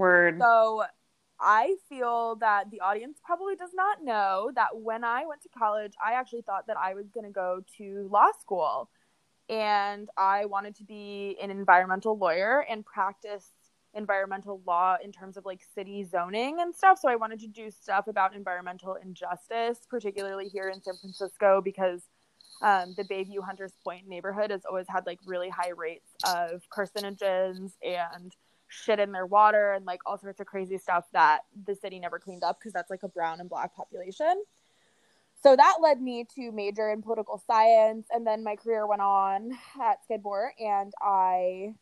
Word. So I feel that the audience probably does not know that when I went to college, I actually thought that I was going to go to law school. And I wanted to be an environmental lawyer and practice environmental law in terms of like city zoning and stuff. So I wanted to do stuff about environmental injustice, particularly here in San Francisco, because um, the Bayview Hunters Point neighborhood has always had like really high rates of carcinogens and shit in their water and like all sorts of crazy stuff that the city never cleaned up because that's like a brown and black population. So that led me to major in political science, and then my career went on at Skidmore, and I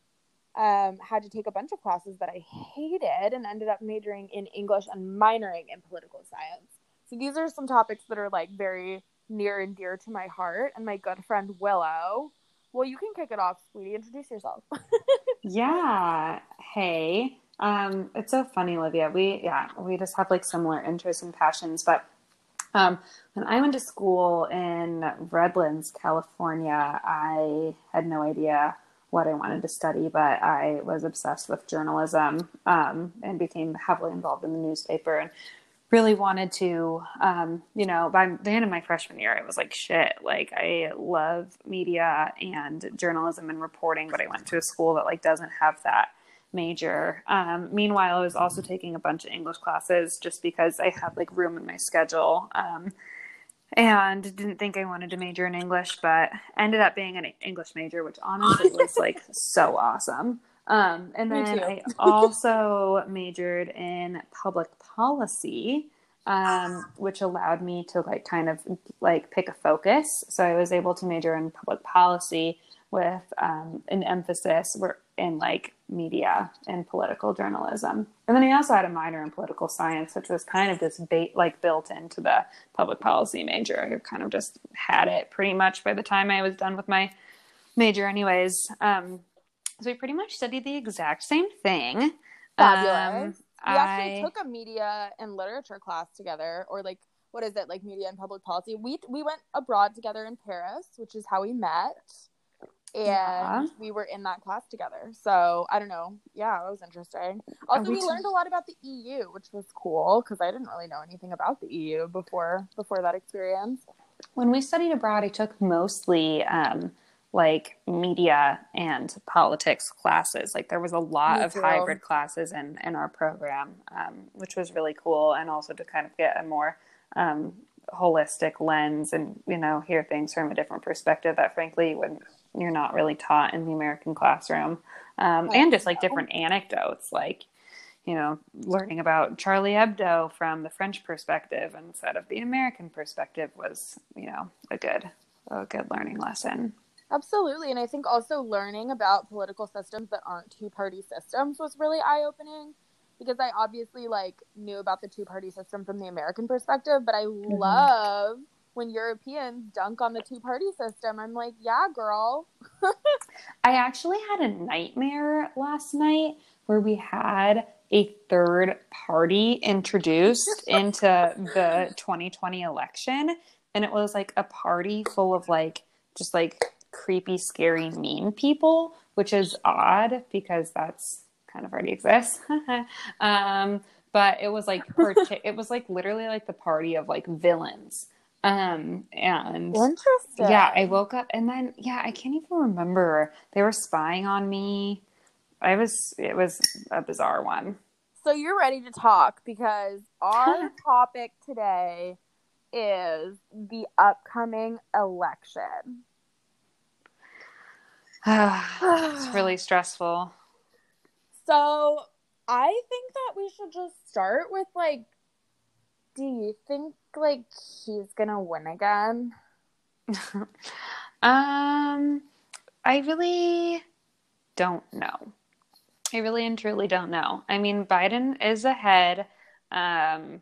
um, had to take a bunch of classes that I hated, and ended up majoring in English and minoring in political science. So these are some topics that are like very near and dear to my heart. And my good friend Willow, well, you can kick it off, sweetie. Introduce yourself. yeah. Hey. Um, it's so funny, Olivia. We yeah, we just have like similar interests and passions. But um, when I went to school in Redlands, California, I had no idea what I wanted to study, but I was obsessed with journalism um, and became heavily involved in the newspaper. And really wanted to um, you know by the end of my freshman year i was like shit like i love media and journalism and reporting but i went to a school that like doesn't have that major. Um, meanwhile i was also taking a bunch of english classes just because i had like room in my schedule um, and didn't think i wanted to major in english but ended up being an english major which honestly was like so awesome um, and then I also majored in public policy, um, which allowed me to like kind of like pick a focus. So I was able to major in public policy with um, an emphasis in like media and political journalism. And then I also had a minor in political science, which was kind of just ba- like built into the public policy major. I kind of just had it pretty much by the time I was done with my major, anyways. Um, so we pretty much studied the exact same thing. Fabulous. Um, we actually I... took a media and literature class together, or like what is it, like media and public policy. We we went abroad together in Paris, which is how we met, and yeah. we were in that class together. So I don't know. Yeah, it was interesting. Also, we, we learned a lot about the EU, which was cool because I didn't really know anything about the EU before before that experience. When we studied abroad, I took mostly. Um, like media and politics classes. Like there was a lot Me of too. hybrid classes in in our program, um, which was really cool, and also to kind of get a more um, holistic lens and you know hear things from a different perspective that frankly when you're not really taught in the American classroom, um, and just like different anecdotes, like you know learning about Charlie Hebdo from the French perspective instead of the American perspective was you know a good a good learning lesson. Absolutely. And I think also learning about political systems that aren't two party systems was really eye opening because I obviously like knew about the two party system from the American perspective, but I mm-hmm. love when Europeans dunk on the two party system. I'm like, yeah, girl. I actually had a nightmare last night where we had a third party introduced into the 2020 election. And it was like a party full of like, just like creepy, scary, mean people, which is odd because that's kind of already exists. um, but it was like it was like literally like the party of like villains. Um, and interesting. Yeah, I woke up and then yeah, I can't even remember. They were spying on me. I was it was a bizarre one. So you're ready to talk because our topic today is the upcoming election. It's really stressful. So I think that we should just start with like, do you think like he's gonna win again? um, I really don't know. I really and truly don't know. I mean, Biden is ahead um,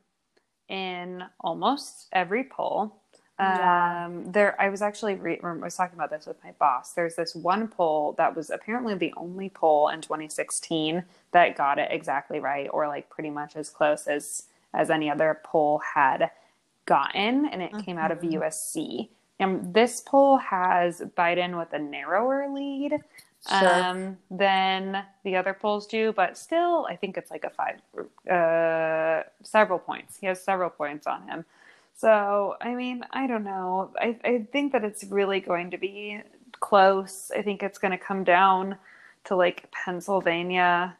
in almost every poll. Yeah. Um, there, I was actually re- I was talking about this with my boss. There's this one poll that was apparently the only poll in 2016 that got it exactly right, or like pretty much as close as as any other poll had gotten, and it mm-hmm. came out of mm-hmm. USC. And this poll has Biden with a narrower lead. Sure. um, than the other polls do, but still, I think it's like a five, uh, several points. He has several points on him. So, I mean, I don't know. I, I think that it's really going to be close. I think it's going to come down to like Pennsylvania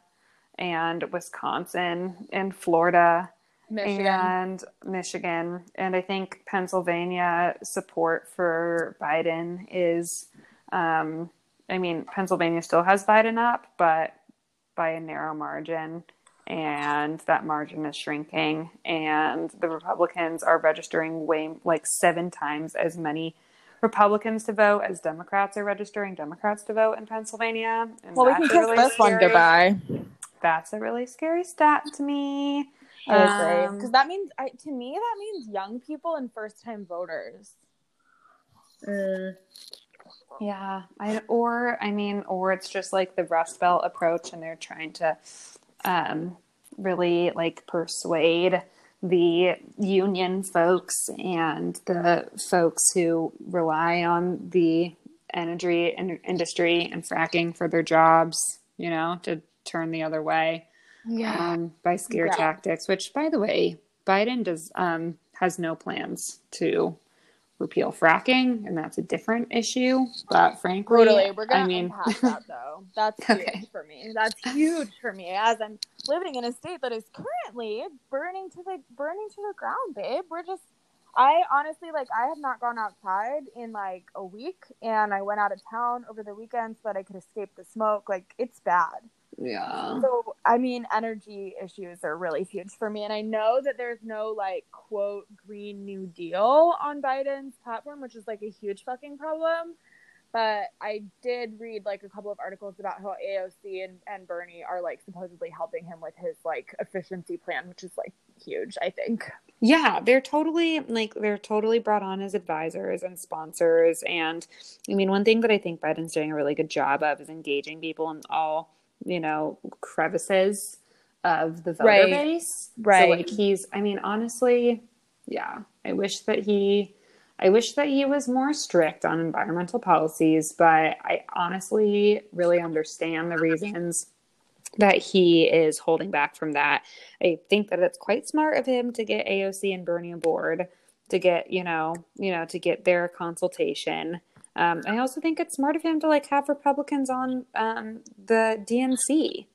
and Wisconsin and Florida Michigan. and Michigan. And I think Pennsylvania support for Biden is, um, I mean, Pennsylvania still has Biden up, but by a narrow margin. And that margin is shrinking. And the Republicans are registering way, like seven times as many Republicans to vote as Democrats are registering Democrats to vote in Pennsylvania. And well, we can kiss really this one goodbye. That's a really scary stat to me. Agree. Um, Because that means, I, to me, that means young people and first time voters. Yeah, I or I mean, or it's just like the Rust Belt approach, and they're trying to um, really like persuade the union folks and the folks who rely on the energy in- industry and fracking for their jobs, you know, to turn the other way um, by scare Yeah. tactics. Which, by the way, Biden does um, has no plans to repeal fracking, and that's a different issue. But frankly, Brutally, we're gonna I mean, unpack that though. That's Okay. huge for me. That's huge for me as I'm living in a state that is currently burning to the burning to the ground, babe. We're just I honestly like I have not gone outside in like a week and I went out of town over the weekend so that I could escape the smoke. Like it's bad. Yeah, So, I mean, energy issues are really huge for me. And I know that there's no like quote Green New Deal on Biden's platform, which is like a huge fucking problem. But I did read like a couple of articles about how AOC and, and Bernie are like supposedly helping him with his like efficiency plan, which is like huge, I think. yeah, they're totally like they're totally brought on as advisors and sponsors. And I mean, one thing that I think Biden's doing a really good job of is engaging people in all you know crevices of the voter Right. base. Right. So like he's, I mean, honestly, yeah, I wish that he. I wish that he was more strict on environmental policies, but I honestly really understand the reasons that he is holding back from that. I think that it's quite smart of him to get AOC and Bernie aboard to get, you know, you know, to get their consultation. Um, I also think it's smart of him to like have Republicans on um, the DNC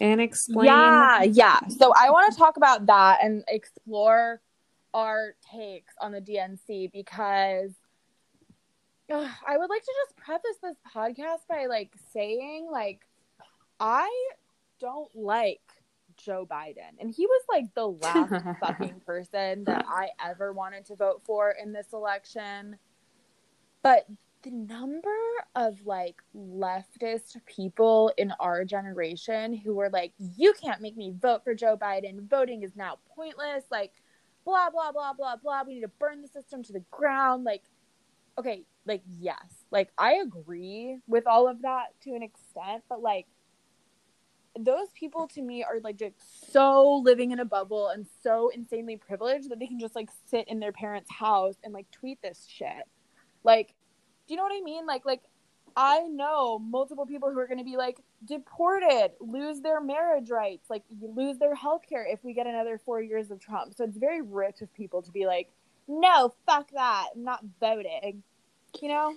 and explain. Yeah, yeah. So I want to talk about that and explore our takes on the DNC because I would like to just preface this podcast by like saying like I don't like Joe Biden and he was like the last fucking person that I ever wanted to vote for in this election. But the number of like leftist people in our generation who were like, you can't make me vote for Joe Biden. Voting is now pointless. Like, blah, blah, blah, blah, blah. We need to burn the system to the ground. Like, okay, like, yes. Like, I agree with all of that to an extent, but like, those people to me are like just so living in a bubble and so insanely privileged that they can just like sit in their parents' house and like tweet this shit. Like, do you know what I mean? Like, like I know multiple people who are going to be like deported, lose their marriage rights, like lose their health care if we get another four years of Trump. So it's very rich of people to be like, no, fuck that, I'm not voting. You know?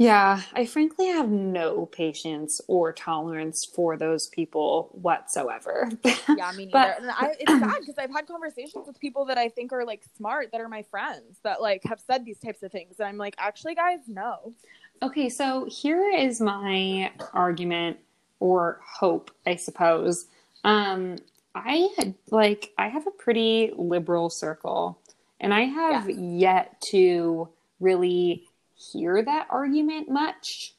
Yeah, I frankly have no patience or tolerance for those people whatsoever. Yeah, me neither. But- and I, it's sad because I've had conversations with people that I think are like smart, that are my friends, that like have said these types of things, and I'm like, actually, guys, no. Okay, so here is my argument or hope, I suppose. Um, I had like I have a pretty liberal circle, and I have yet to really hear that argument much.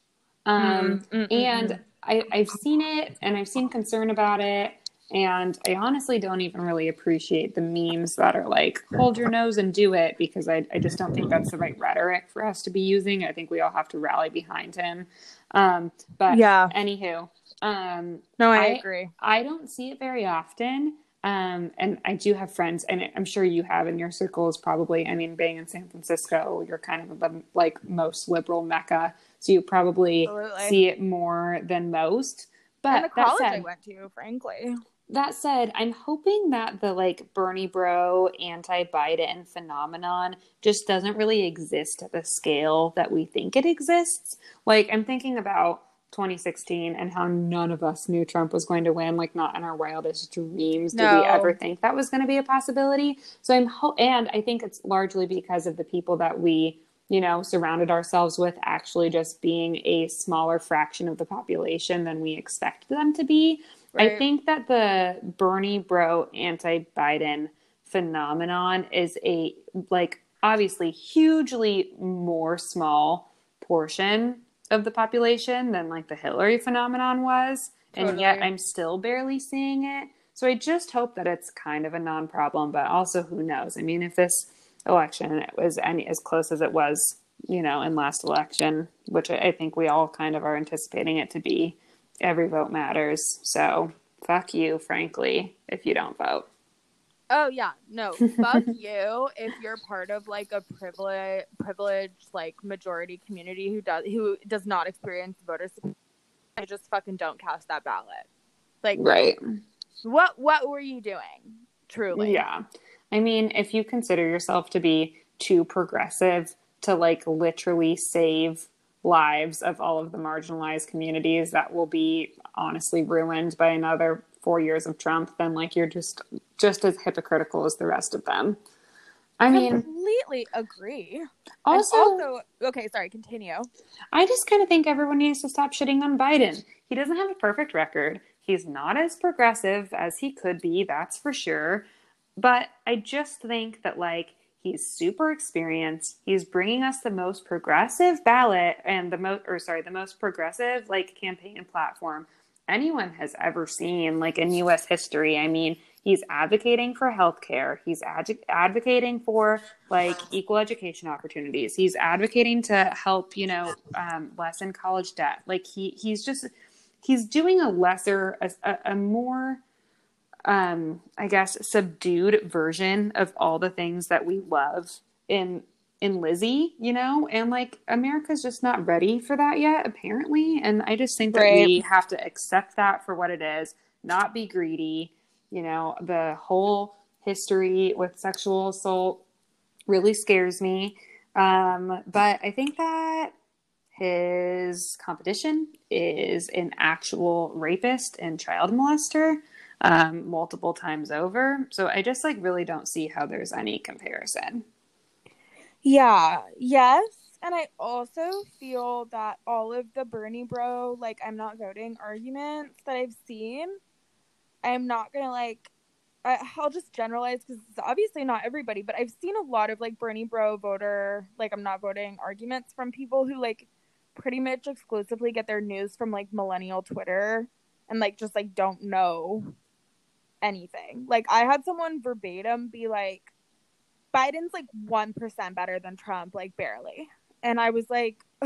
Um, Mm, mm, mm, and I, I've seen it, and I've seen concern about it, and I honestly don't even really appreciate the memes that are like "hold your nose and do it" because I, I just don't think that's the right rhetoric for us to be using. I think we all have to rally behind him. Um, but Yeah. anywho, um, No, I, I- agree. I don't see it very often. Um, and I do have friends, and I'm sure you have in your circles probably. I mean, being in San Francisco, you're kind of the like most liberal mecca. so you probably Absolutely. see it more than most. But and the that college I said, went to, frankly. that said, I'm hoping that the like Bernie bro anti Biden phenomenon just doesn't really exist at the scale that we think it exists. Like, I'm thinking about 2016 and how none of us knew Trump was going to win. Like, not in our wildest dreams did No. we ever think that was going to be a possibility. So I'm ho- and I think it's largely because of the people that we you know surrounded ourselves with actually just being a smaller fraction of the population than we expect them to be. I think that the Bernie bro anti Biden phenomenon is a like obviously hugely more small portion of the population than like the Hillary phenomenon was. And yet I'm still barely seeing it. So I just hope that it's kind of a non problem, but also who knows? I mean, if this election was any as close as it was, you know, in last election, which I think we all kind of are anticipating it to be, every vote matters. So fuck you, frankly, if you don't vote. Oh yeah, no, fuck you if you're part of like a privilege privileged like majority community who does who does not experience voter suppression. I just fucking don't cast that ballot. Like Right. what what were you doing? Truly. Yeah. I mean, if you consider yourself to be too progressive to like literally save lives of all of the marginalized communities that will be honestly ruined by another four years of Trump, then like you're just just as hypocritical as the rest of them. I mean, I completely agree. Also, also okay, sorry, continue. I just kind of think everyone needs to stop shitting on Biden. He doesn't have a perfect record. He's not as progressive as he could be, that's for sure. But I just think that, like, he's super experienced. He's bringing us the most progressive ballot and the most, or sorry, the most progressive, like, campaign platform anyone has ever seen, like, in US history. I mean, he's advocating for healthcare. He's adv- advocating for like equal education opportunities. He's advocating to help, you know, um, lessen college debt. Like he he's just he's doing a lesser, a, a more, um, I guess, subdued version of all the things that we love in in Lizzie, you know, and like America's just not ready for that yet, apparently. And I just think that Right. we have to accept that for what it is, not be greedy. You know, the whole history with sexual assault really scares me. Um, but I think that his competition is an actual rapist and child molester um, multiple times over. So I just like really don't see how there's any comparison. Yeah, yes. And I also feel that all of the Bernie bro, like, I'm not voting arguments that I've seen, I'm not gonna, like, I'll just generalize because it's obviously not everybody, but I've seen a lot of, like, Bernie bro voter, like, I'm not voting arguments from people who, like, pretty much exclusively get their news from, like, millennial Twitter and, like, just, like, don't know anything. Like, I had someone verbatim be like, Biden's like 1% better than Trump, like barely. And I was like,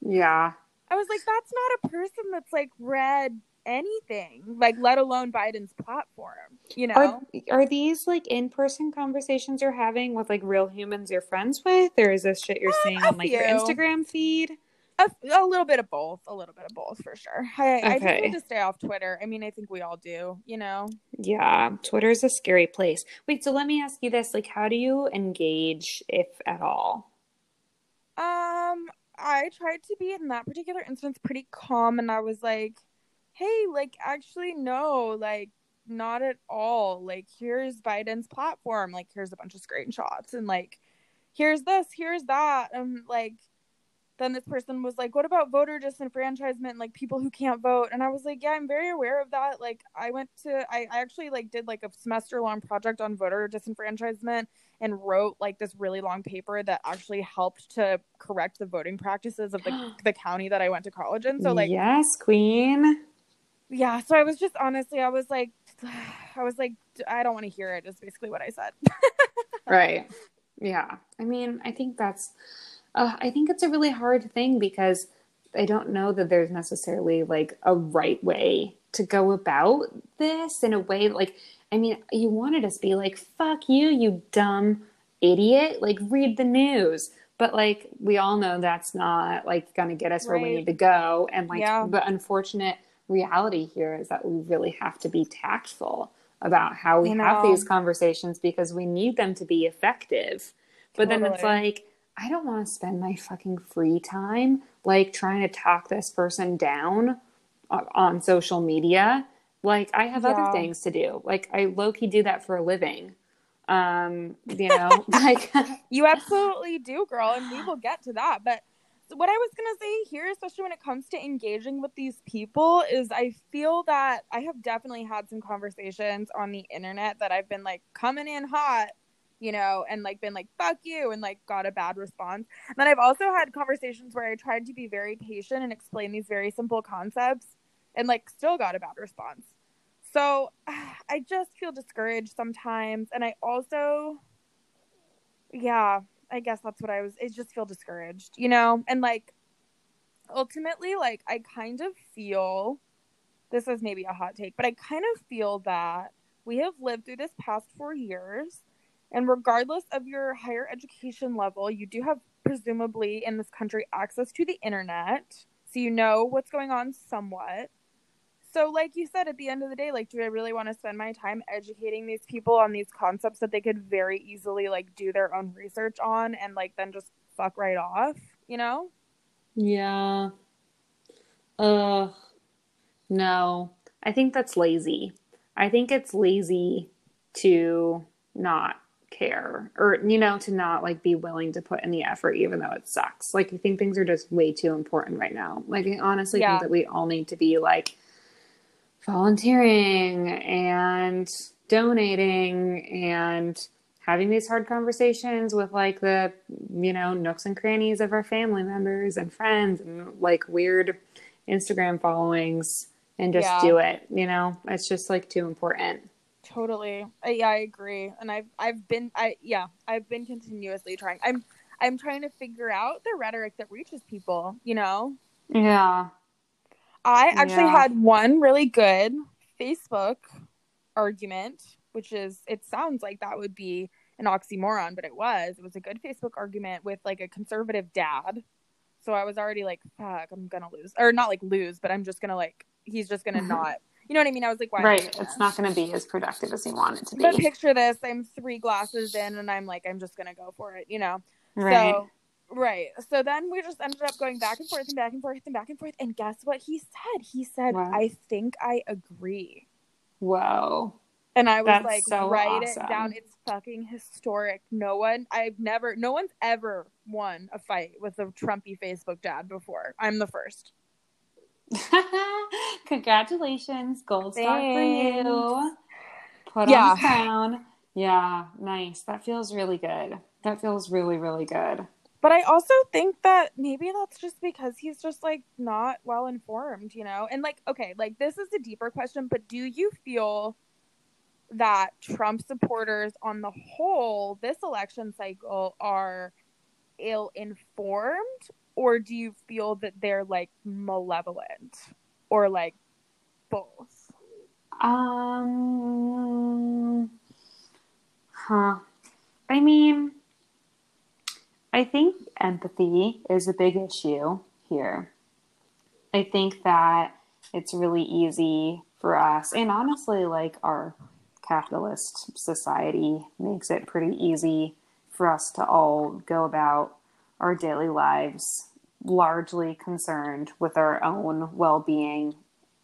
Yeah. I was like, that's not a person that's like read anything, like let alone Biden's platform, you know? Are, are these like in person conversations you're having with like real humans you're friends with? Or is this shit you're Um, seeing on like your. Instagram feed? A, a little bit of both, a little bit of both for sure. I, I just need to stay off Twitter. I mean, I think we all do, you know? Yeah, twitter is a scary place. Wait, so let me ask you this: like, how do you engage, if at all? Um, I tried to be in that particular instance pretty calm, and I was like, "Hey, like, actually, no, like, not at all. Like, here's Biden's platform. Like, here's a bunch of screenshots, and like, here's this, here's that." And like, then this person was like, "What about voter disenfranchisement? Like, people who can't vote?" And I was like, "Yeah, I'm very aware of that. Like, I went to, I, I actually like did like a semester long project on voter disenfranchisement." and wrote like this really long paper that actually helped to correct the voting practices of the, the county that I went to college in. So like yes, Queen. yeah, so I was just honestly I was like I was like I don't want to hear it is basically what I said. Right. Yeah. I mean, I think that's, uh, I think it's a really hard thing because I don't know that there's necessarily like a right way to go about this in a way like, I mean, you wanted us to be like, fuck you, you dumb idiot. Like, read the news. but like we all know that's not like going to get us where we need to go and like Yeah. the unfortunate reality here is that we really have to be tactful about how we I have know. these conversations because we need them to be effective but then it's like i don't want to spend my fucking free time like trying to talk this person down on social media like i have Yeah. other things to do like i low-key do that for a living um you know like You absolutely do, girl, and we will get to that. But what I was gonna say here, especially when it comes to engaging with these people, is I feel that I have definitely had some conversations on the internet that I've been like coming in hot, you know, and like been like fuck you and like got a bad response. And then I've also had conversations where I tried to be very patient and explain these very simple concepts and like still got a bad response. So I just feel discouraged sometimes and I also yeah, I guess that's what I was. I just feel discouraged, you know? And like, ultimately, like, I kind of feel this is maybe a hot take, but I kind of feel that we have lived through this past four years. And regardless of your higher education level, you do have presumably in this country access to the internet. So you know what's going on somewhat. So, like you said, at the end of the day, like, do I really want to spend my time educating these people on these concepts that they could very easily like do their own research on and like then just fuck right off? You know? Yeah. Uh, no. I think that's lazy. I think it's lazy to not care or, you know, to not like be willing to put in the effort even though it sucks. Like, I think things are just way too important right now. Like, I honestly Yeah. think that we all need to be like volunteering and donating and having these hard conversations with like the you know nooks and crannies of our family members and friends and like weird instagram followings and just Yeah. do it you know it's just like too important Totally. Uh, yeah, I agree. And I've I've been I yeah, I've been continuously trying. I'm I'm trying to figure out the rhetoric that reaches people, you know? yeah I actually Yeah. had one really good Facebook argument, which is it sounds like that would be an oxymoron, but it was. It was a good Facebook argument with like a conservative dad. So I was already like, fuck, I'm gonna lose. Or not like lose, but I'm just gonna like he's just gonna not you know what I mean? I was like, why right it's not going to be as productive as you want it to be But picture this: I'm three glasses in, and I'm like, I'm just gonna go for it, you know. right So, right. So then we just ended up going back and forth and back and forth and back and forth. And guess what he said? He said, What? "I think I agree." whoa And I was That's like, so write awesome. it down. It's fucking historic. No one, I've never, no one's ever won a fight with a Trumpy Facebook dad before. I'm the first. Congratulations, gold star for you. Put Yeah. on crown. Yeah, nice. That feels really good. That feels really, really good. But I also think that maybe that's just because he's just like not well informed, you know? And like, okay, like this is a deeper question, but do you feel that Trump supporters on the whole, this election cycle, are ill informed? Or do you feel that they're like malevolent? Or like both? Um, huh. I mean, I think empathy is a big issue here. I think that it's really easy for us, and honestly, like our capitalist society makes it pretty easy for us to all go about our daily lives largely concerned with our own well being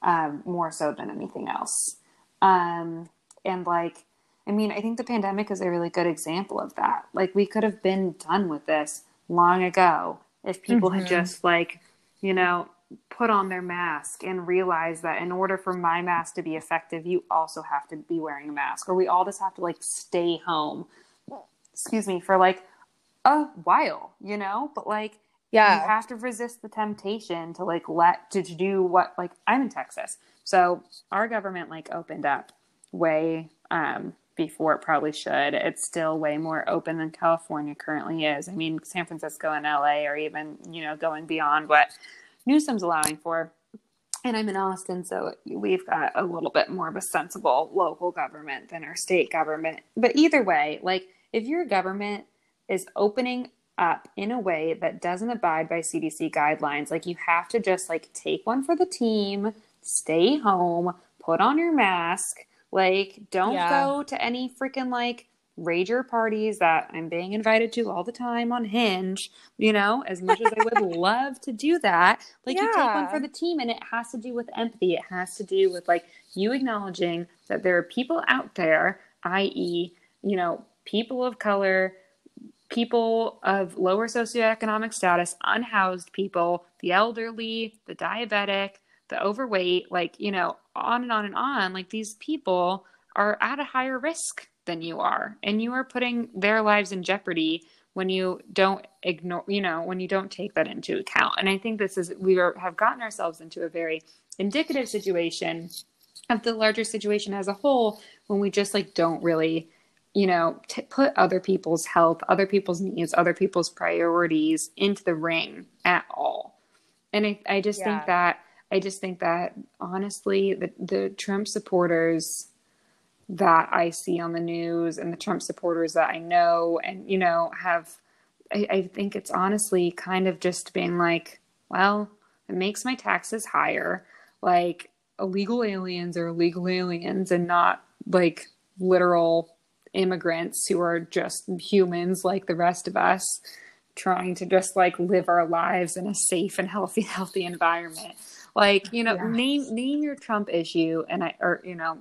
um, more so than anything else. Um, and like, I mean, I think the pandemic is a really good example of that. Like, we could have been done with this long ago if people had Mhm. just like, you know, put on their mask and realized that in order for my mask to be effective, you also have to be wearing a mask, or we all just have to like stay home. Excuse me for like a while, you know, but like you have to resist the temptation to like let to, to do what like i'm in texas. So our government like opened up way um before it probably should. It's still way more open than california currently is. I mean san francisco and la are even you know going beyond what newsom's allowing for. And i'm in austin so we've got a little bit more of a sensible local government than our state government. But either way like if your government is opening up in a way that doesn't abide by CDC guidelines. Like you have to just like take one for the team, stay home, put on your mask, like don't Yeah. go to any freaking like rager parties that I'm being invited to all the time on Hinge, you know, as much as I would love to do that. Like you take one for the team and it has to do with empathy. It has to do with like you acknowledging that there are people out there, i.e., you know, people of color, people of lower socioeconomic status, unhoused people, the elderly, the diabetic, the overweight, like, you know, on and on and on. Like these people are at a higher risk than you are, and you are putting their lives in jeopardy when you don't ignore, you know, when you don't take that into account. And I think this is, we are, have gotten ourselves into a very indicative situation of the larger situation as a whole when we just like don't really you know t- put other people's health other people's needs other people's priorities into the ring at all and i, I just Yeah. think that i just think that honestly the, the trump supporters that i see on the news and the trump supporters that i know and you know have I, I think it's honestly kind of just being like well it makes my taxes higher like illegal aliens are illegal aliens and not like literal immigrants who are just humans like the rest of us trying to just like live our lives in a safe and healthy healthy environment like you know Yeah. name name your trump issue and i or you know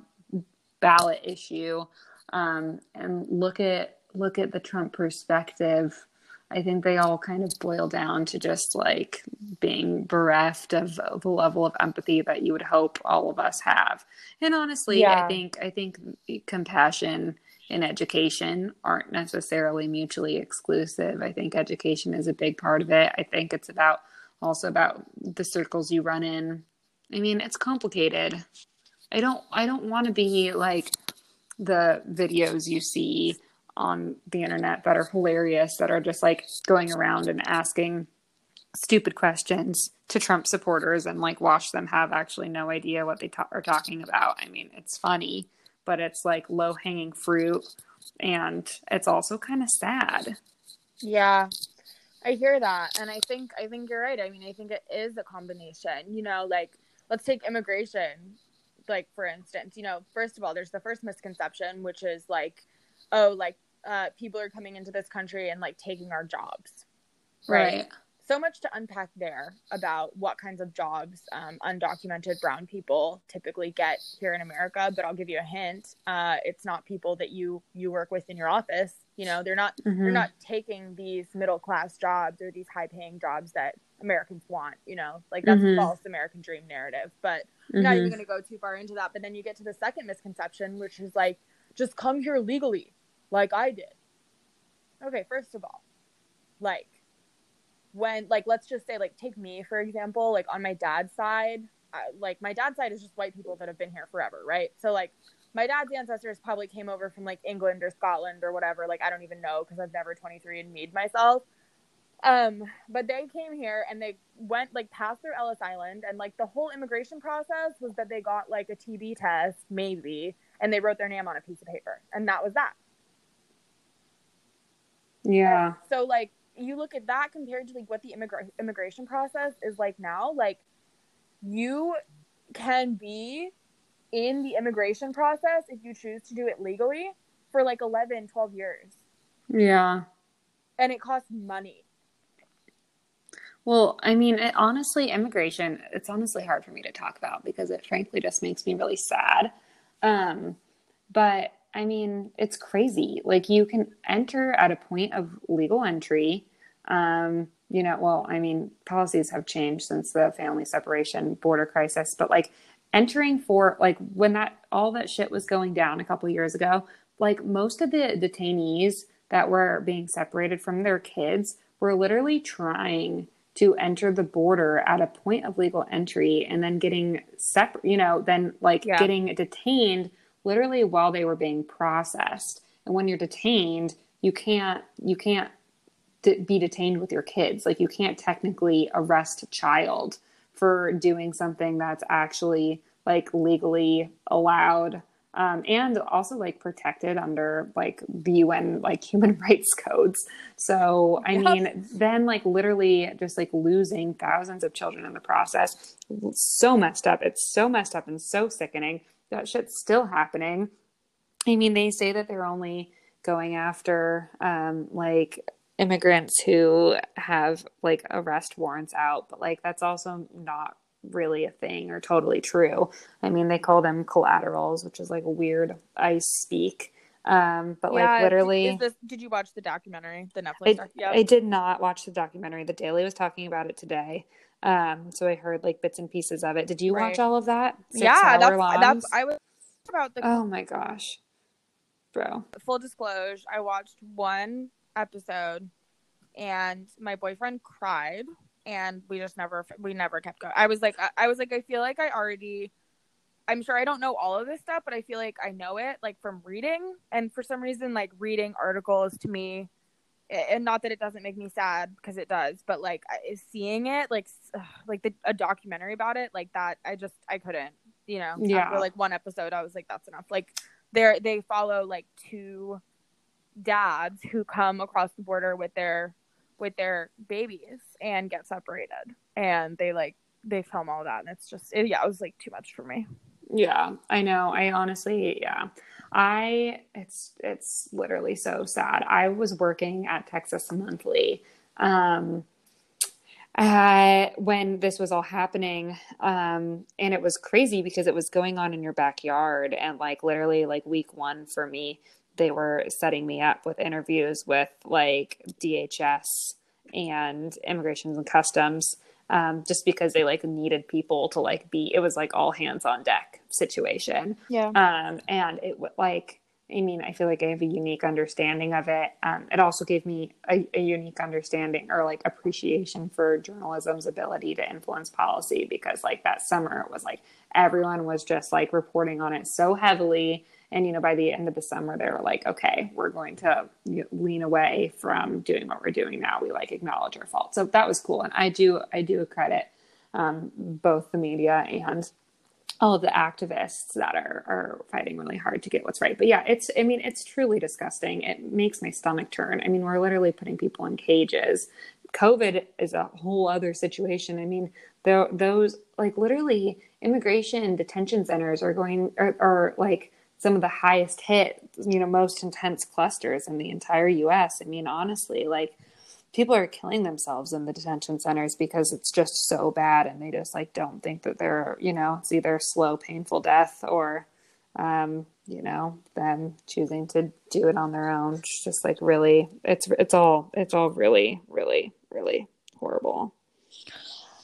ballot issue um and look at look at the trump perspective I think they all kind of boil down to just like being bereft of the level of empathy that you would hope all of us have. And honestly, Yeah. I think I think compassion and education aren't necessarily mutually exclusive. I think education is a big part of it. I think it's about also about the circles you run in. I mean, it's complicated. I don't I don't want to be like the videos you see on the internet that are hilarious that are just like going around and asking stupid questions to Trump supporters and like watch them have actually no idea what they ta- are talking about. I mean, it's funny, but it's like low hanging fruit and it's also kind of sad. Yeah. I hear that and I think I think you're right. I mean, I think it is a combination. You know, like let's take immigration like for instance, you know, first of all, there's the first misconception which is like oh, like uh people are coming into this country and like taking our jobs. Right. So much to unpack there about what kinds of jobs um, undocumented brown people typically get here in america but i'll give you a hint uh, it's not people that you you work with in your office you know they're not Mhm. they're not taking these middle class jobs or these high paying jobs that americans want you know like that's Mhm. a false american dream narrative but I'm not Mhm. even going to go too far into that but then you get to the second misconception which is like just come here legally like i did okay first of all like when like let's just say like take me for example like on my dad's side I, like my dad's side is just white people that have been here forever right? So like my dad's ancestors probably came over from like england or scotland or whatever like i don't even know because i've never 23 and me'd myself. Um but they came here and they went like past through ellis island and like the whole immigration process was that they got like a tb test maybe and they wrote their name on a piece of paper and that was that. Yeah. so like you look at that compared to like what the immigra- immigration process is like now, like you can be in the immigration process if you choose to do it legally for like 11, 12 years. Yeah. And it costs money. Well, I mean, it, honestly, immigration, it's honestly hard for me to talk about because it frankly just makes me really sad. Um, but I mean, it's crazy. Like, you can enter at a point of legal entry. Um, you know, well, I mean, policies have changed since the family separation border crisis, but like entering for like when that all that shit was going down a couple years ago, like most of the detainees that were being separated from their kids were literally trying to enter the border at a point of legal entry and then getting separate, you know, then like Yeah. getting detained literally while they were being processed. And when you're detained, you can't you can't be detained with your kids. Like you can't technically arrest a child for doing something that's actually like legally allowed um, and also like protected under like the UN like human rights codes. So I yep. mean, then like literally just like losing thousands of children in the process, so messed up. It's so messed up and so sickening. That shit's still happening. I mean, they say that they're only going after um, like immigrants who have like arrest warrants out, but like that's also not really a thing or totally true. I mean, they call them collaterals, which is like weird ICE speak. Um, but yeah, like literally, this, did you watch the documentary, the Netflix? I, yep. I did not watch the documentary. The Daily was talking about it today. Um, so I heard like bits and pieces of it. Did you right. watch all of that? Six yeah, that's, that's I was about the. Oh my gosh, bro! Full disclosure, I watched one episode, and my boyfriend cried and we just never we never kept going. I was like I, I was like I feel like I already I'm sure I don't know all of this stuff, but I feel like I know it like from reading and for some reason like reading articles to me and not that it doesn't make me sad because it does, but like seeing it like like the, a documentary about it like that I just I couldn't, you know. Yeah. After like one episode I was like that's enough. Like they they follow like two dads who come across the border with their with their babies and get separated and they like they film all that and it's just it, yeah it was like too much for me yeah i know i honestly yeah i it's it's literally so sad. I was working at texas monthly um uh, when this was all happening um, and it was crazy because it was going on in your backyard and like literally like week one for me they were setting me up with interviews with like DHS and Immigrations and Customs, um, just because they like needed people to like be. It was like all hands on deck situation. Yeah. Um, and it like. I mean, I feel like I have a unique understanding of it. Um, it also gave me a, a, unique understanding or like appreciation for journalism's ability to influence policy because, like, that summer it was like everyone was just like reporting on it so heavily and, you know, by the end of the summer, they were like, okay, we're going to lean away from doing what we're doing now. We like acknowledge our fault. So that was cool. And I do, I do credit um, both the media and all of the activists that are, are fighting really hard to get what's right. But yeah, it's, I mean, it's truly disgusting. It makes my stomach turn. I mean, we're literally putting people in cages. COVID is a whole other situation. I mean, those like literally immigration detention centers are going are, are like some of the highest hit, you know, most intense clusters in the entire US. I mean, honestly, like people are killing themselves in the detention centers because it's just so bad and they just like don't think that they're, you know, it's either slow, painful death or um, you know, them choosing to do it on their own. It's just like really it's it's all it's all really, really, really horrible.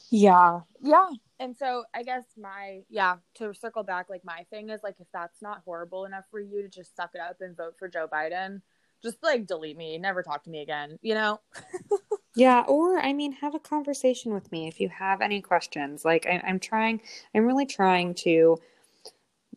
Yeah. Yeah and so I guess my yeah to circle back like my thing is like if that's not horrible enough for you to just suck it up and vote for Joe Biden, just like delete me, never talk to me again, you know? yeah, or I mean, have a conversation with me if you have any questions. Like I, I'm trying, I'm really trying to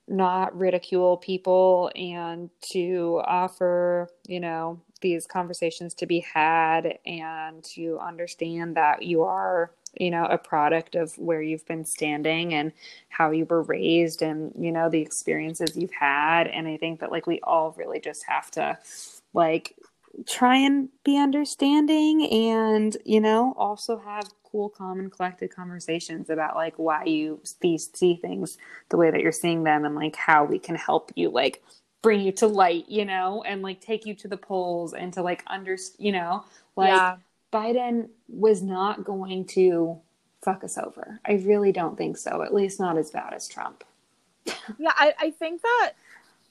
not ridicule people and to offer, you know, these conversations to be had and to understand that you are you know a product of where you've been standing and how you were raised and you know the experiences you've had and i think that like we all really just have to like try and be understanding and you know also have cool calm and collected conversations about like why you see, see things the way that you're seeing them and like how we can help you like bring you to light you know and like take you to the polls and to like under you know like yeah. Biden was not going to fuck us over. I really don't think so. At least not as bad as Trump. yeah, I, I think that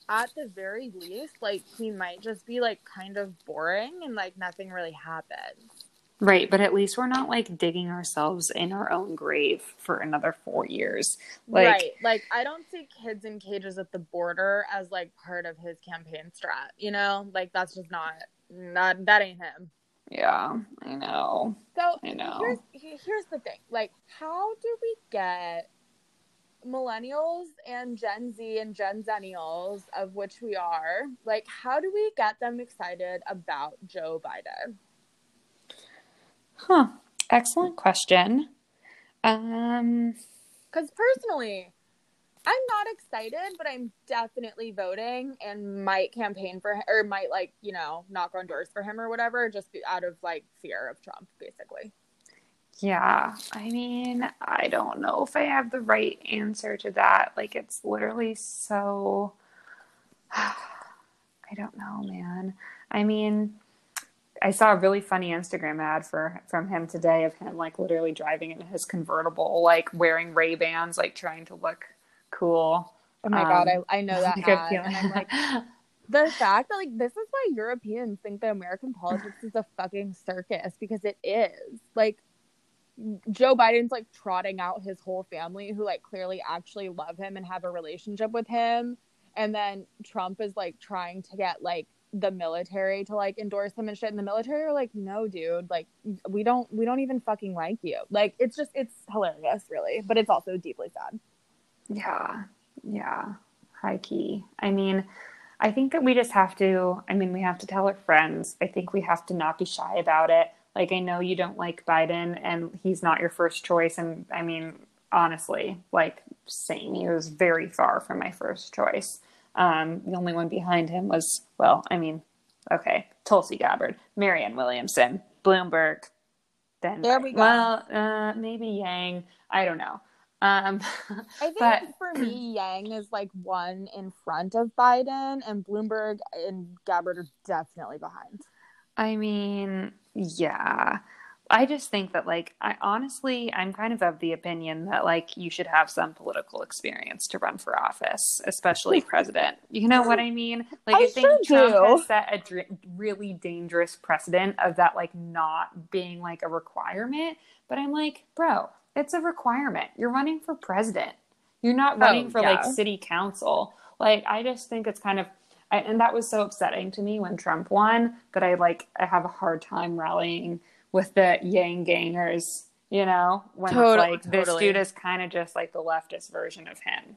at the very least, like he might just be like kind of boring and like nothing really happens. Right, but at least we're not like digging ourselves in our own grave for another four years. Like, right, like I don't see kids in cages at the border as like part of his campaign strat. You know, like that's just not not that ain't him. Yeah, I know. So I know. Here's here's the thing. Like, how do we get millennials and Gen Z and Gen Zennials, of which we are, like, how do we get them excited about Joe Biden? Huh. Excellent question. Um, because personally, I'm not excited, but I'm definitely voting and might campaign for him or might like, you know, knock on doors for him or whatever, just out of like fear of Trump, basically. Yeah. I mean, I don't know if I have the right answer to that. Like, it's literally so. I don't know, man. I mean, I saw a really funny Instagram ad for from him today of him like literally driving in his convertible, like wearing Ray Bans, like trying to look cool. Oh my um, god, I, I know that ad, and I'm like, the fact that like this is why Europeans think that American politics is a fucking circus because it is. Like Joe Biden's like trotting out his whole family who like clearly actually love him and have a relationship with him, and then Trump is like trying to get like the military to like endorse him and shit and the military are like no dude like we don't we don't even fucking like you like it's just it's hilarious really but it's also deeply sad yeah yeah high key i mean i think that we just have to i mean we have to tell our friends i think we have to not be shy about it like i know you don't like biden and he's not your first choice and i mean honestly like same he was very far from my first choice um, the only one behind him was, well, I mean, okay, Tulsi Gabbard, Marianne Williamson, Bloomberg. Then there we go. Well, uh, maybe Yang. I don't know. Um, I think but, for me, Yang is like one in front of Biden, and Bloomberg and Gabbard are definitely behind. I mean, yeah. I just think that, like, I honestly, I'm kind of of the opinion that, like, you should have some political experience to run for office, especially president. You know what I mean? Like, I, I think sure Trump do. has set a dr- really dangerous precedent of that, like, not being like a requirement. But I'm like, bro, it's a requirement. You're running for president. You're not running oh, for yeah. like city council. Like, I just think it's kind of I, and that was so upsetting to me when Trump won that I like I have a hard time rallying with the Yang gangers, you know, when totally, it's like totally. this dude is kind of just like the leftist version of him.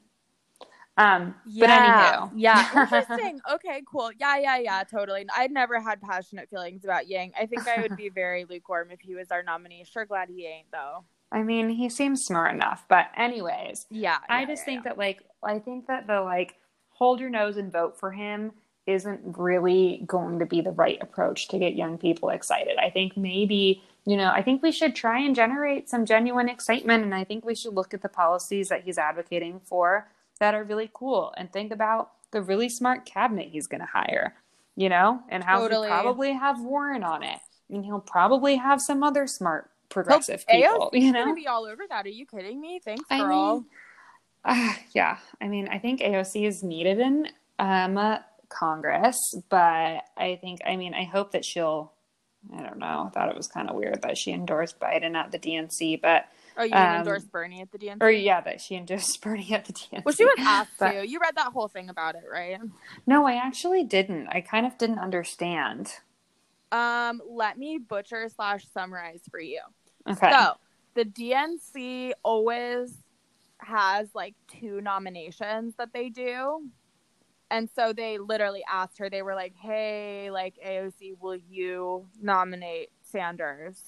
Um, yeah, but yeah, interesting. okay, cool. Yeah, yeah, yeah, totally. I'd never had passionate feelings about Yang. I think I would be very lukewarm if he was our nominee. Sure, glad he ain't though. I mean, he seems smart enough, but anyways, yeah. I yeah, just yeah, think yeah. that like I think that the like hold your nose and vote for him isn't really going to be the right approach to get young people excited. I think maybe, you know, I think we should try and generate some genuine excitement. And I think we should look at the policies that he's advocating for that are really cool and think about the really smart cabinet he's going to hire, you know, and how totally. he'll probably have Warren on it. And he'll probably have some other smart progressive people, AOC you know? going to be all over that. Are you kidding me? Thanks, girl. I mean, uh, yeah. I mean, I think AOC is needed in um, Congress, but I think, I mean, I hope that she'll, I don't know, I thought it was kind of weird that she endorsed Biden at the DNC, but. Oh, you um, endorsed Bernie at the DNC? Or, yeah, that she endorsed Bernie at the DNC. Well, she was asked but, to. You read that whole thing about it, right? No, I actually didn't. I kind of didn't understand. Um, let me butcher slash summarize for you. Okay. So, the DNC always has like two nominations that they do and so they literally asked her, they were like, hey, like AOC, will you nominate Sanders?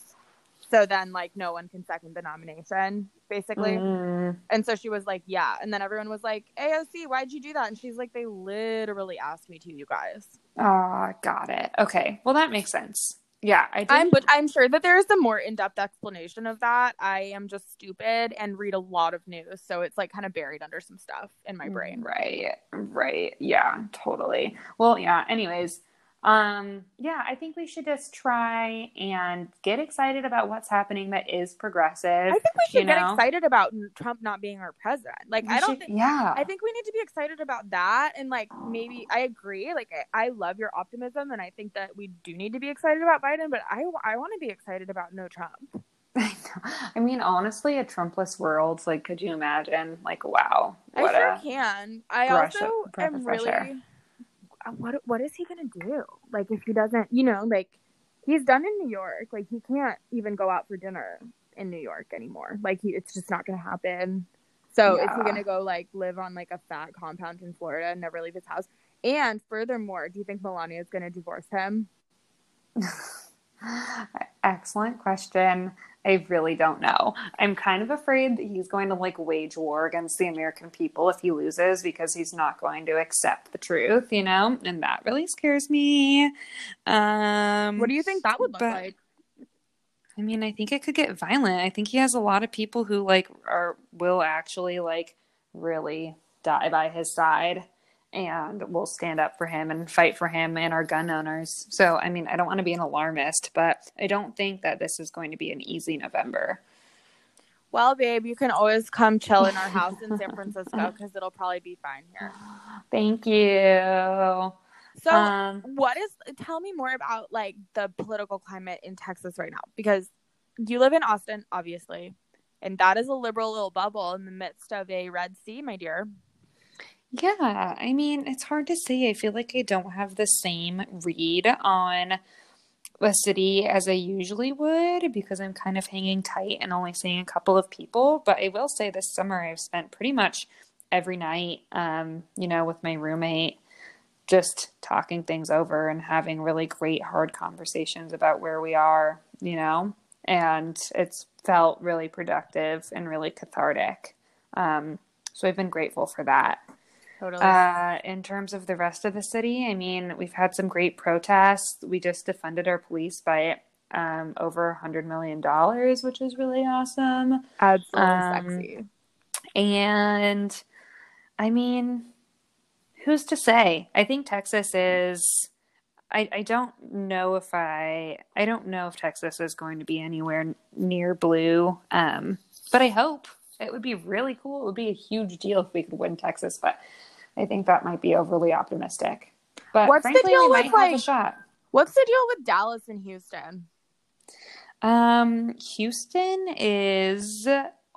So then, like, no one can second the nomination, basically. Mm. And so she was like, yeah. And then everyone was like, AOC, why'd you do that? And she's like, they literally asked me to, you guys. Ah, oh, got it. Okay. Well, that makes sense. Yeah, I I'm but I'm sure that there is a more in-depth explanation of that. I am just stupid and read a lot of news, so it's like kind of buried under some stuff in my brain. Right. Right. Yeah, totally. Well, yeah, anyways, um, yeah, I think we should just try and get excited about what's happening that is progressive. I think we should get know? excited about Trump not being our president. Like, we I don't should, think, yeah, I think we need to be excited about that. And like, maybe I agree. Like, I, I love your optimism, and I think that we do need to be excited about Biden, but I, I want to be excited about no Trump. I mean, honestly, a Trumpless world, like, could you imagine? Like, wow. I sure can. I also am really uh, Uh, what what is he gonna do? Like if he doesn't, you know, like he's done in New York. Like he can't even go out for dinner in New York anymore. Like he, it's just not gonna happen. So yeah. is he gonna go like live on like a fat compound in Florida and never leave his house? And furthermore, do you think Melania is gonna divorce him? Excellent question. I really don't know. I'm kind of afraid that he's going to like wage war against the American people if he loses because he's not going to accept the truth, you know? And that really scares me. Um What do you think that would look but- like? I mean, I think it could get violent. I think he has a lot of people who like are will actually like really die by his side and we'll stand up for him and fight for him and our gun owners. So, I mean, I don't want to be an alarmist, but I don't think that this is going to be an easy November. Well, babe, you can always come chill in our house in San Francisco because it'll probably be fine here. Thank you. So, um, what is? Tell me more about like the political climate in Texas right now because you live in Austin, obviously, and that is a liberal little bubble in the midst of a red sea, my dear. Yeah, I mean, it's hard to say. I feel like I don't have the same read on the city as I usually would because I'm kind of hanging tight and only seeing a couple of people. But I will say this summer I've spent pretty much every night, um, you know, with my roommate, just talking things over and having really great hard conversations about where we are, you know, and it's felt really productive and really cathartic. Um, so I've been grateful for that. Totally. Uh, in terms of the rest of the city, I mean, we've had some great protests. We just defunded our police by um, over a hundred million dollars, which is really awesome. Absolutely um, sexy. And I mean, who's to say? I think Texas is. I, I don't know if I I don't know if Texas is going to be anywhere near blue. Um, but I hope it would be really cool. It would be a huge deal if we could win Texas, but I think that might be overly optimistic. But What's the frankly, deal we with, might have a like- shot. What's the deal with Dallas and Houston? Um, Houston is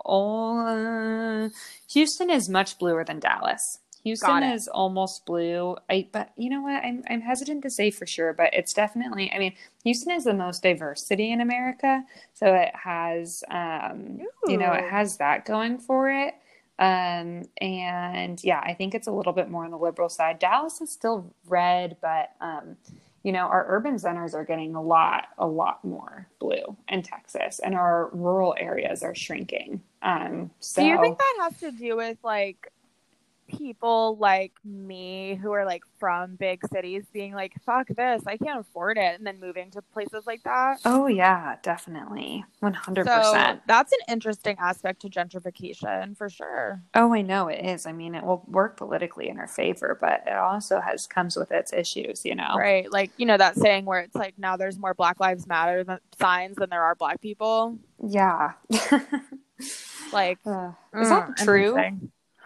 all. Uh, Houston is much bluer than Dallas. Houston is almost blue. I but you know what? I'm I'm hesitant to say for sure, but it's definitely. I mean, Houston is the most diverse city in America, so it has um, you know, it has that going for it. Um, and yeah, I think it's a little bit more on the liberal side. Dallas is still red, but um, you know, our urban centers are getting a lot, a lot more blue in Texas, and our rural areas are shrinking. Um, so Do you think that has to do with like people like me who are like from big cities being like, fuck this, I can't afford it, and then moving to places like that? Oh yeah, definitely, one hundred So percent. that's an interesting aspect to gentrification for sure. Oh, I know it is. I mean, it will work politically in our favor, but it also has comes with its issues. You know, Right. Like, you know, that saying where it's like now there's more Black Lives Matter than, signs than there are black people. Yeah. Like, Uh, is that mm, true?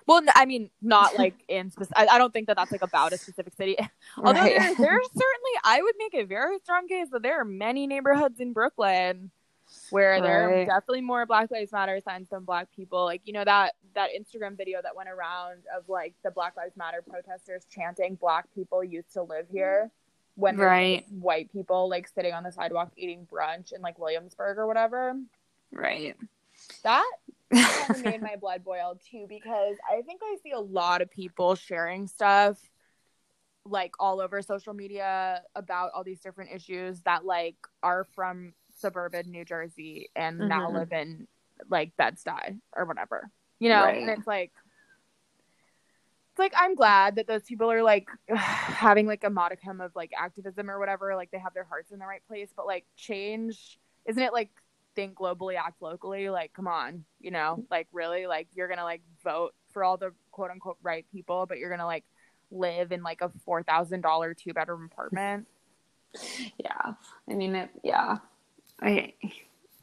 Well, I mean, not like in specific. I, I don't think that that's like about a specific city. Although Right. there, there's certainly, I would make a very strong case that there are many neighborhoods in Brooklyn where there are definitely more Black Lives Matter signs than Black people. Like, you know, that that Instagram video that went around of like the Black Lives Matter protesters chanting "Black people used to live here." When Right. white people like sitting on the sidewalk eating brunch in like Williamsburg or whatever. right. That made my blood boil too because I think I see a lot of people sharing stuff like all over social media about all these different issues that like are from suburban New Jersey and now Mhm. live in like Bed-Stuy or whatever. You know, Right. and it's like it's like I'm glad that those people are like having like a modicum of like activism or whatever, like they have their hearts in the right place, but like change isn't it like think globally, act locally? Like, come on, you know, like really, like you're gonna like vote for all the quote unquote right people, but you're gonna like live in like a four thousand dollar two bedroom apartment. Yeah. I mean, it, yeah. I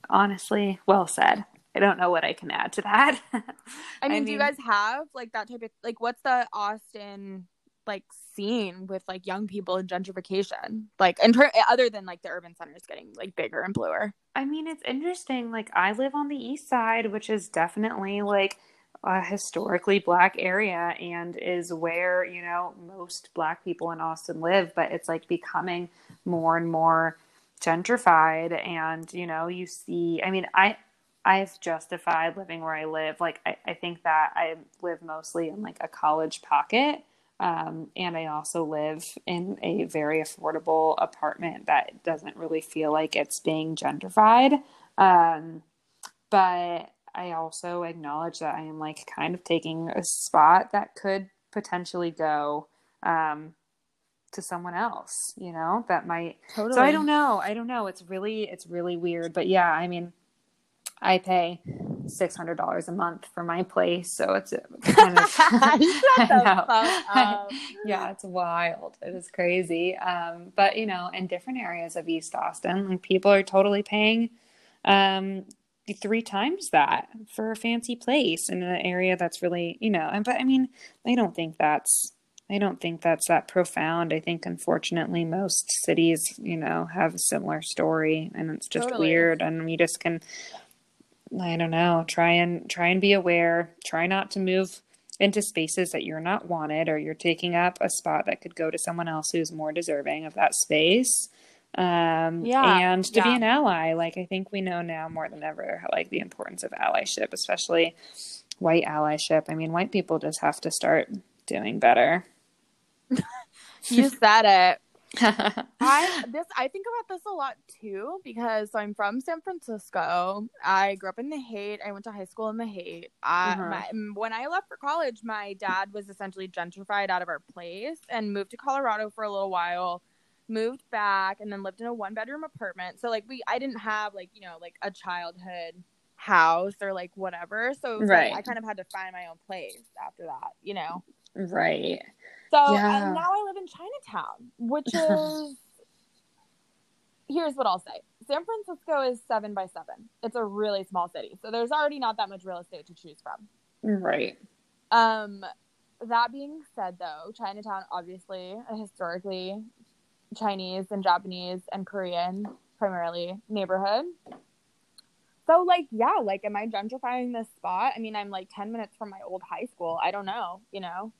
honestly, well said. I don't know what I can add to that. I mean, do you guys have like that type of like what's the Austin like scene with like young people and gentrification? Like in ter- other than like the urban centers getting like bigger and bluer. I mean, it's interesting. Like, I live on the east side, which is definitely like a historically black area and is where, you know, most black people in Austin live, but it's like becoming more and more gentrified. And, you know, you see, I mean, I, I've justified living where I live. Like, I, I think that I live mostly in like a college pocket. Um, and I also live in a very affordable apartment that doesn't really feel like it's being gentrified. Um, but I also acknowledge that I am like kind of taking a spot that could potentially go um, to someone else, you know, that might. Totally. So I don't know. I don't know. It's really, it's really weird. But yeah, I mean, I pay six hundred dollars a month for my place, so it's kind of yeah, it's wild. It is crazy. Um, but you know, in different areas of East Austin, like people are totally paying um, three times that for a fancy place in an area that's really you know. And but I mean, I don't think that's I don't think that's that profound. I think unfortunately most cities, you know, have a similar story and it's just totally. weird and we just can I don't know, try and try and be aware, try not to move into spaces that you're not wanted or you're taking up a spot that could go to someone else who's more deserving of that space. Um, yeah, and to yeah. be an ally, like I think we know now more than ever, like the importance of allyship, especially white allyship. I mean, white people just have to start doing better. you said it. I this I think about this a lot too because I'm from San Francisco. I grew up in the Haight. I went to high school in the Haight. I, uh-huh. my, when I left for college, my dad was essentially gentrified out of our place and moved to Colorado for a little while. Moved back and then lived in a one bedroom apartment. So like we, I didn't have like you know like a childhood house or like whatever. So right. Like, I kind of had to find my own place after that. You know. Right. So yeah. now I live in Chinatown, which is here's what I'll say. San Francisco is seven by seven. It's a really small city. So there's already not that much real estate to choose from. Right. Um that being said though, Chinatown obviously a historically Chinese and Japanese and Korean primarily neighborhood. So like yeah, like am I gentrifying this spot? I mean, I'm like 10 minutes from my old high school. I don't know, you know.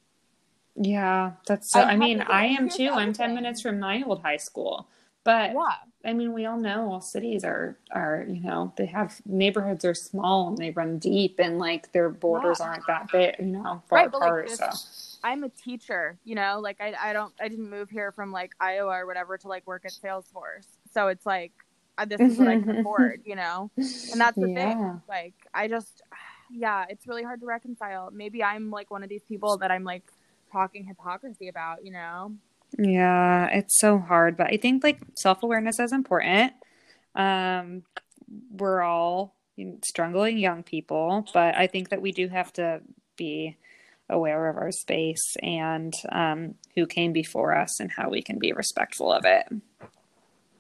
Yeah, that's so. I, I mean, I am too. I'm 10 minutes from my old high school. But yeah. I mean, we all know all cities are are you know they have neighborhoods are small and they run deep and like their borders yeah. aren't that big, you know, far right, apart. Like so I'm a teacher, you know, like I I don't I didn't move here from like Iowa or whatever to like work at Salesforce, so it's like this is what I can afford, you know, and that's the yeah. thing. Like I just, yeah, it's really hard to reconcile. Maybe I'm like one of these people that I'm like talking hypocrisy about, you know? Yeah, it's so hard, but I think like self awareness is important. Um, we're all struggling young people, but I think that we do have to be aware of our space and um, who came before us and how we can be respectful of it.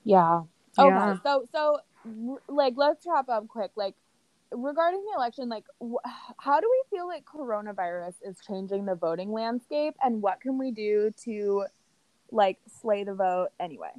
Yeah. Okay. Yeah. So, so like, let's wrap up quick. Like, regarding the election, like, wh- how do we feel like coronavirus is changing the voting landscape, and what can we do to, like, slay the vote anyway?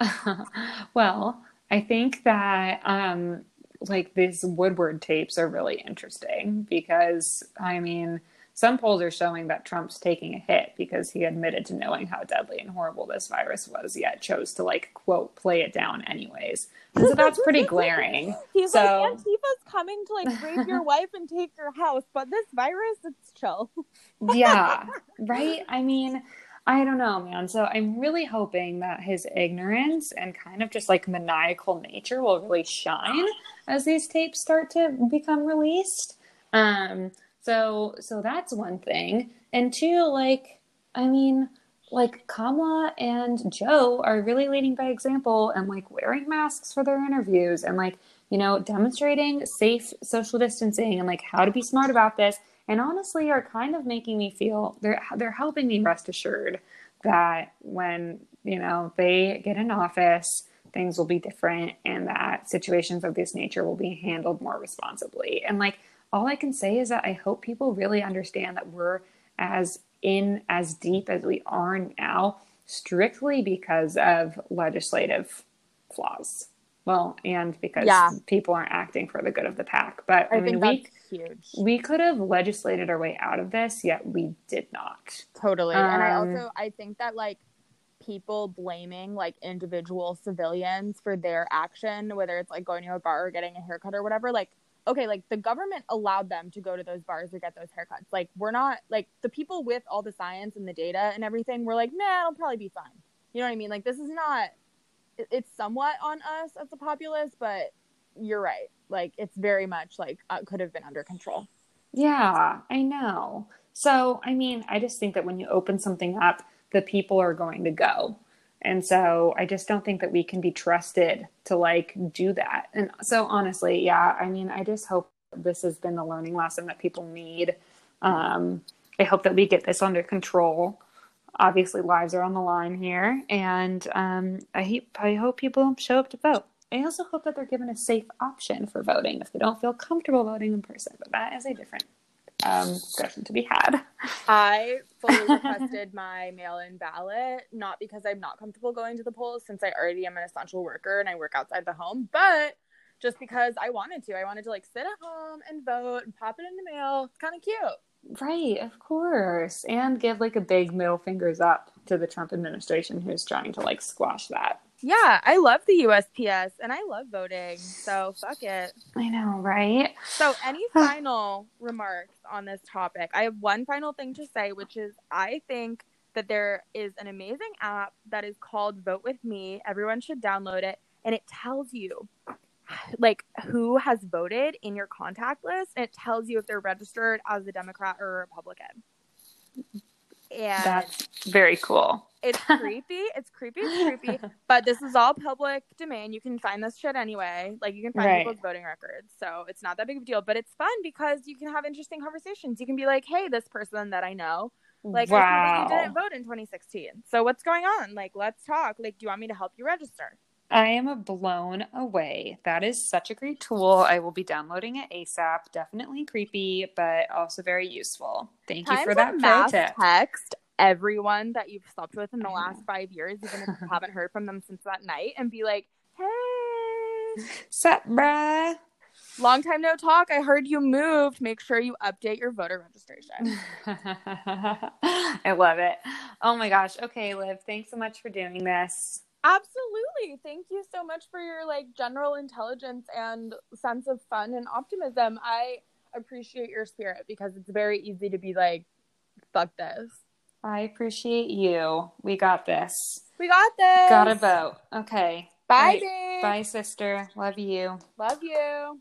well, I think that um, like these Woodward tapes are really interesting because I mean some polls are showing that Trump's taking a hit because he admitted to knowing how deadly and horrible this virus was, yet chose to like quote play it down anyways. So that's pretty glaring. He's so, like, Antifa's coming to like rape your wife and take your house, but this virus, it's chill. yeah, right. I mean. I don't know, man. So I'm really hoping that his ignorance and kind of just like maniacal nature will really shine as these tapes start to become released. Um, so so that's one thing. And two, like, I mean, like Kamala and Joe are really leading by example and like wearing masks for their interviews and like, you know, demonstrating safe social distancing and like how to be smart about this. And honestly are kind of making me feel they're they're helping me rest assured that when, you know, they get in office, things will be different and that situations of this nature will be handled more responsibly. And like all I can say is that I hope people really understand that we're as in as deep as we are now strictly because of legislative flaws. Well, and because yeah. people aren't acting for the good of the pack. But I, I mean, we, huge. We could have legislated our way out of this, yet we did not. Totally. Um, and I um, also I think that like people blaming like individual civilians for their action, whether it's like going to a bar or getting a haircut or whatever, like okay, like the government allowed them to go to those bars or get those haircuts. Like we're not like the people with all the science and the data and everything. We're like, nah, it'll probably be fine. You know what I mean? Like this is not. It's somewhat on us as a populace, but you're right. like it's very much like uh, could have been under control. Yeah, I know. So, I mean, I just think that when you open something up, the people are going to go. And so I just don't think that we can be trusted to like do that. And so honestly, yeah, I mean, I just hope this has been the learning lesson that people need. Um, I hope that we get this under control. Obviously, lives are on the line here, and um, I, I hope people show up to vote. I also hope that they're given a safe option for voting if they don't feel comfortable voting in person, but that is a different um, discussion to be had. I fully requested my mail-in ballot, not because I'm not comfortable going to the polls, since I already am an essential worker and I work outside the home, but just because I wanted to. I wanted to like sit at home and vote and pop it in the mail. It's kind of cute. Right, of course. And give like a big middle fingers up to the Trump administration who's trying to like squash that. Yeah, I love the USPS and I love voting. So fuck it. I know, right? So, any final remarks on this topic? I have one final thing to say, which is I think that there is an amazing app that is called Vote With Me. Everyone should download it. And it tells you like who has voted in your contact list and it tells you if they're registered as a Democrat or a Republican. And that's very cool. It's creepy. It's creepy. It's creepy. But this is all public domain. You can find this shit anyway. Like you can find right. people's voting records. So it's not that big of a deal. But it's fun because you can have interesting conversations. You can be like, hey, this person that I know, like wow. you didn't vote in 2016. So what's going on? Like, let's talk. Like, do you want me to help you register? I am blown away. That is such a great tool. I will be downloading it ASAP. Definitely creepy, but also very useful. Thank you for that pro tip. Text everyone that you've slept with in the last five years, even if you haven't heard from them since that night, and be like, "Hey, sup, bruh." Long time no talk. I heard you moved. Make sure you update your voter registration. I love it. Oh my gosh. Okay, Liv, thanks so much for doing this. Absolutely. Thank you so much for your like general intelligence and sense of fun and optimism. I appreciate your spirit because it's very easy to be like fuck this. I appreciate you. We got this. We got this. Got a vote. Okay. Bye, right. Bye, sister. Love you. Love you.